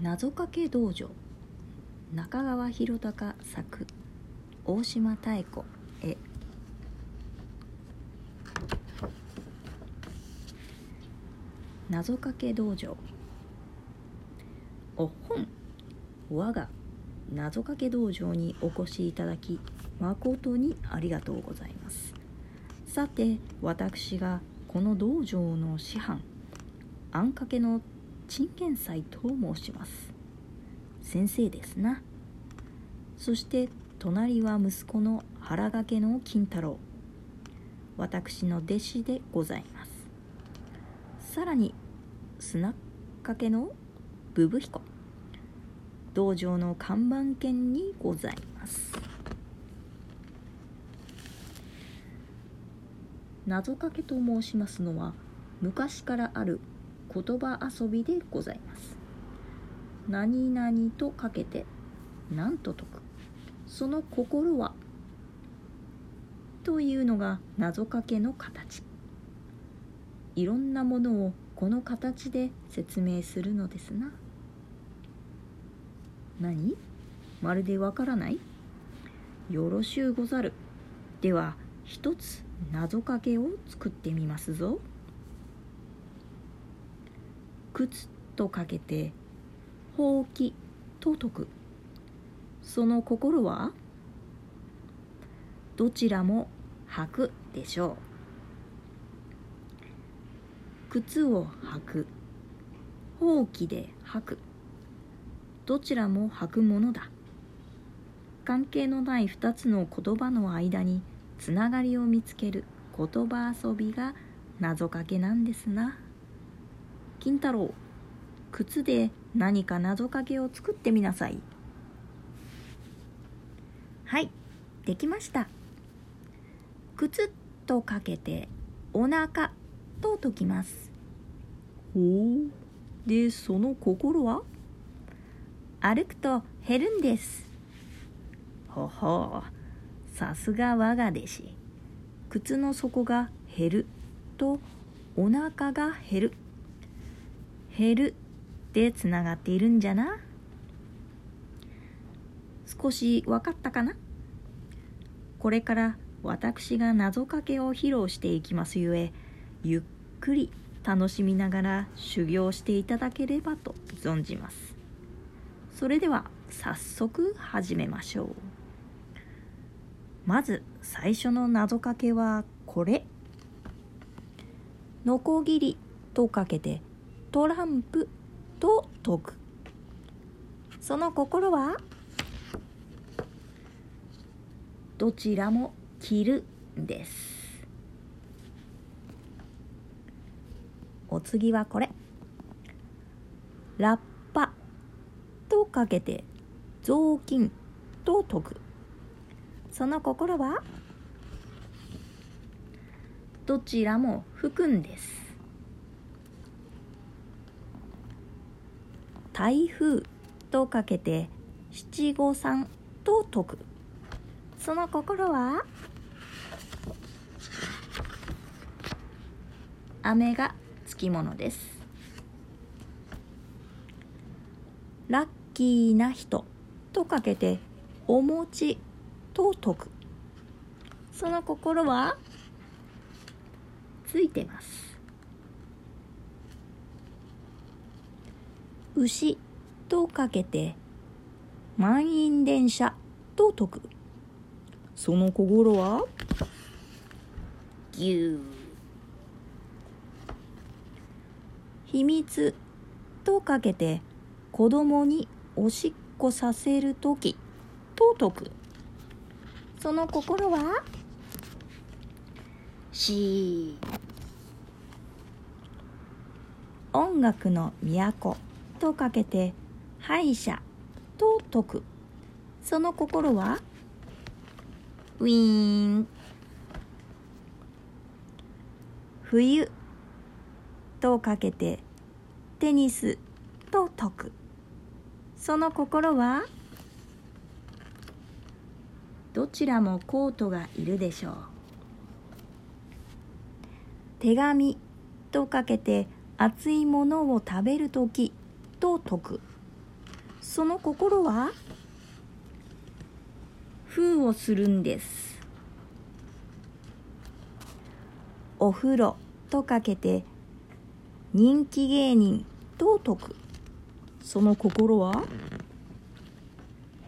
謎かけ道場。中川博隆作大島妙子絵。謎かけ道場。お本我が謎かけ道場にお越しいただき誠にありがとうございます。さて私がこの道場の師範あんかけの陳建斎と申します。先生ですな。そして隣は息子の腹掛けの金太郎。私の弟子でございます。さらに砂かけのブブ彦。道場の看板犬にございます。謎かけと申しますのは昔からある言葉遊びでございます。何々とかけて何と解く。その心はというのが謎かけの形。いろんなものをこの形で説明するのですな。何？まるでわからない？よろしゅうござる。では一つ謎かけを作ってみますぞ。靴とかけてほうきと解く。その心はどちらも履くでしょう。靴を履く。ほうきで履く。どちらも履くものだ。関係のない2つの言葉の間につながりを見つける言葉遊びが謎かけなんですな。金太郎。靴で何か謎かけを作ってみなさい。はいできました。靴とかけてお腹と解きます。ほう。でその心は？歩くと減るんです。ほほう。さすが我が弟子。靴の底が減るとお腹が減る減るでつながっているんじゃな？少し分かったかな？これから私が謎かけを披露していきますゆえゆっくり楽しみながら修行していただければと存じます。それでは早速始めましょう。まず最初の謎かけはこれ。のこぎりとかけてトランプと解く。その心は？どちらも着るです。お次はこれ。ラッパとかけて雑巾と解く。その心は？どちらも吹くんです。台風とかけて七五三と解く。その心は？雨がつきものです。ラッキーな人とかけてお餅と解く。その心は？ついてます。牛とかけて満員電車と解く。その心は？ぎゅー秘密とかけて子供におしっこさせる時と解く。その心は？し。音楽の都とかけて歯医者と解く。その心はウィーン。冬。とかけてテニス。と解く。その心はどちらもコートがいるでしょう。手紙。とかけて熱いものを食べるとき。と解く。その心は封をするんです。お風呂とかけて人気芸人と解く。その心は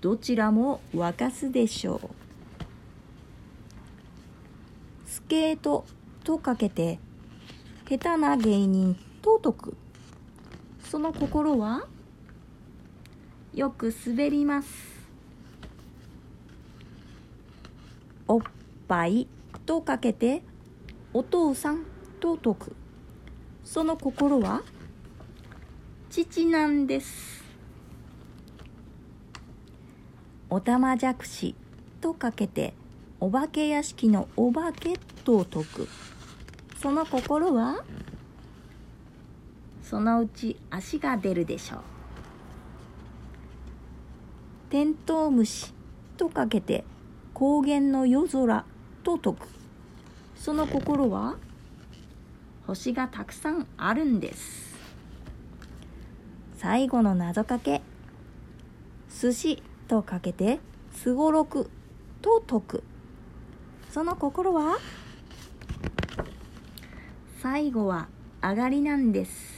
どちらも沸かすでしょう。スケートとかけて下手な芸人と解く。その心は？よく滑ります。おっぱいとかけてお父さんと解く。その心は？父なんです。おたまじゃくしとかけてお化け屋敷のお化けと解く。その心は？そのうち足が出るでしょう。テントウムシとかけて高原の夜空と解く。その心は星がたくさんあるんです。最後の謎かけ寿司とかけてすごろくと解く。その心は？最後は上がりなんです。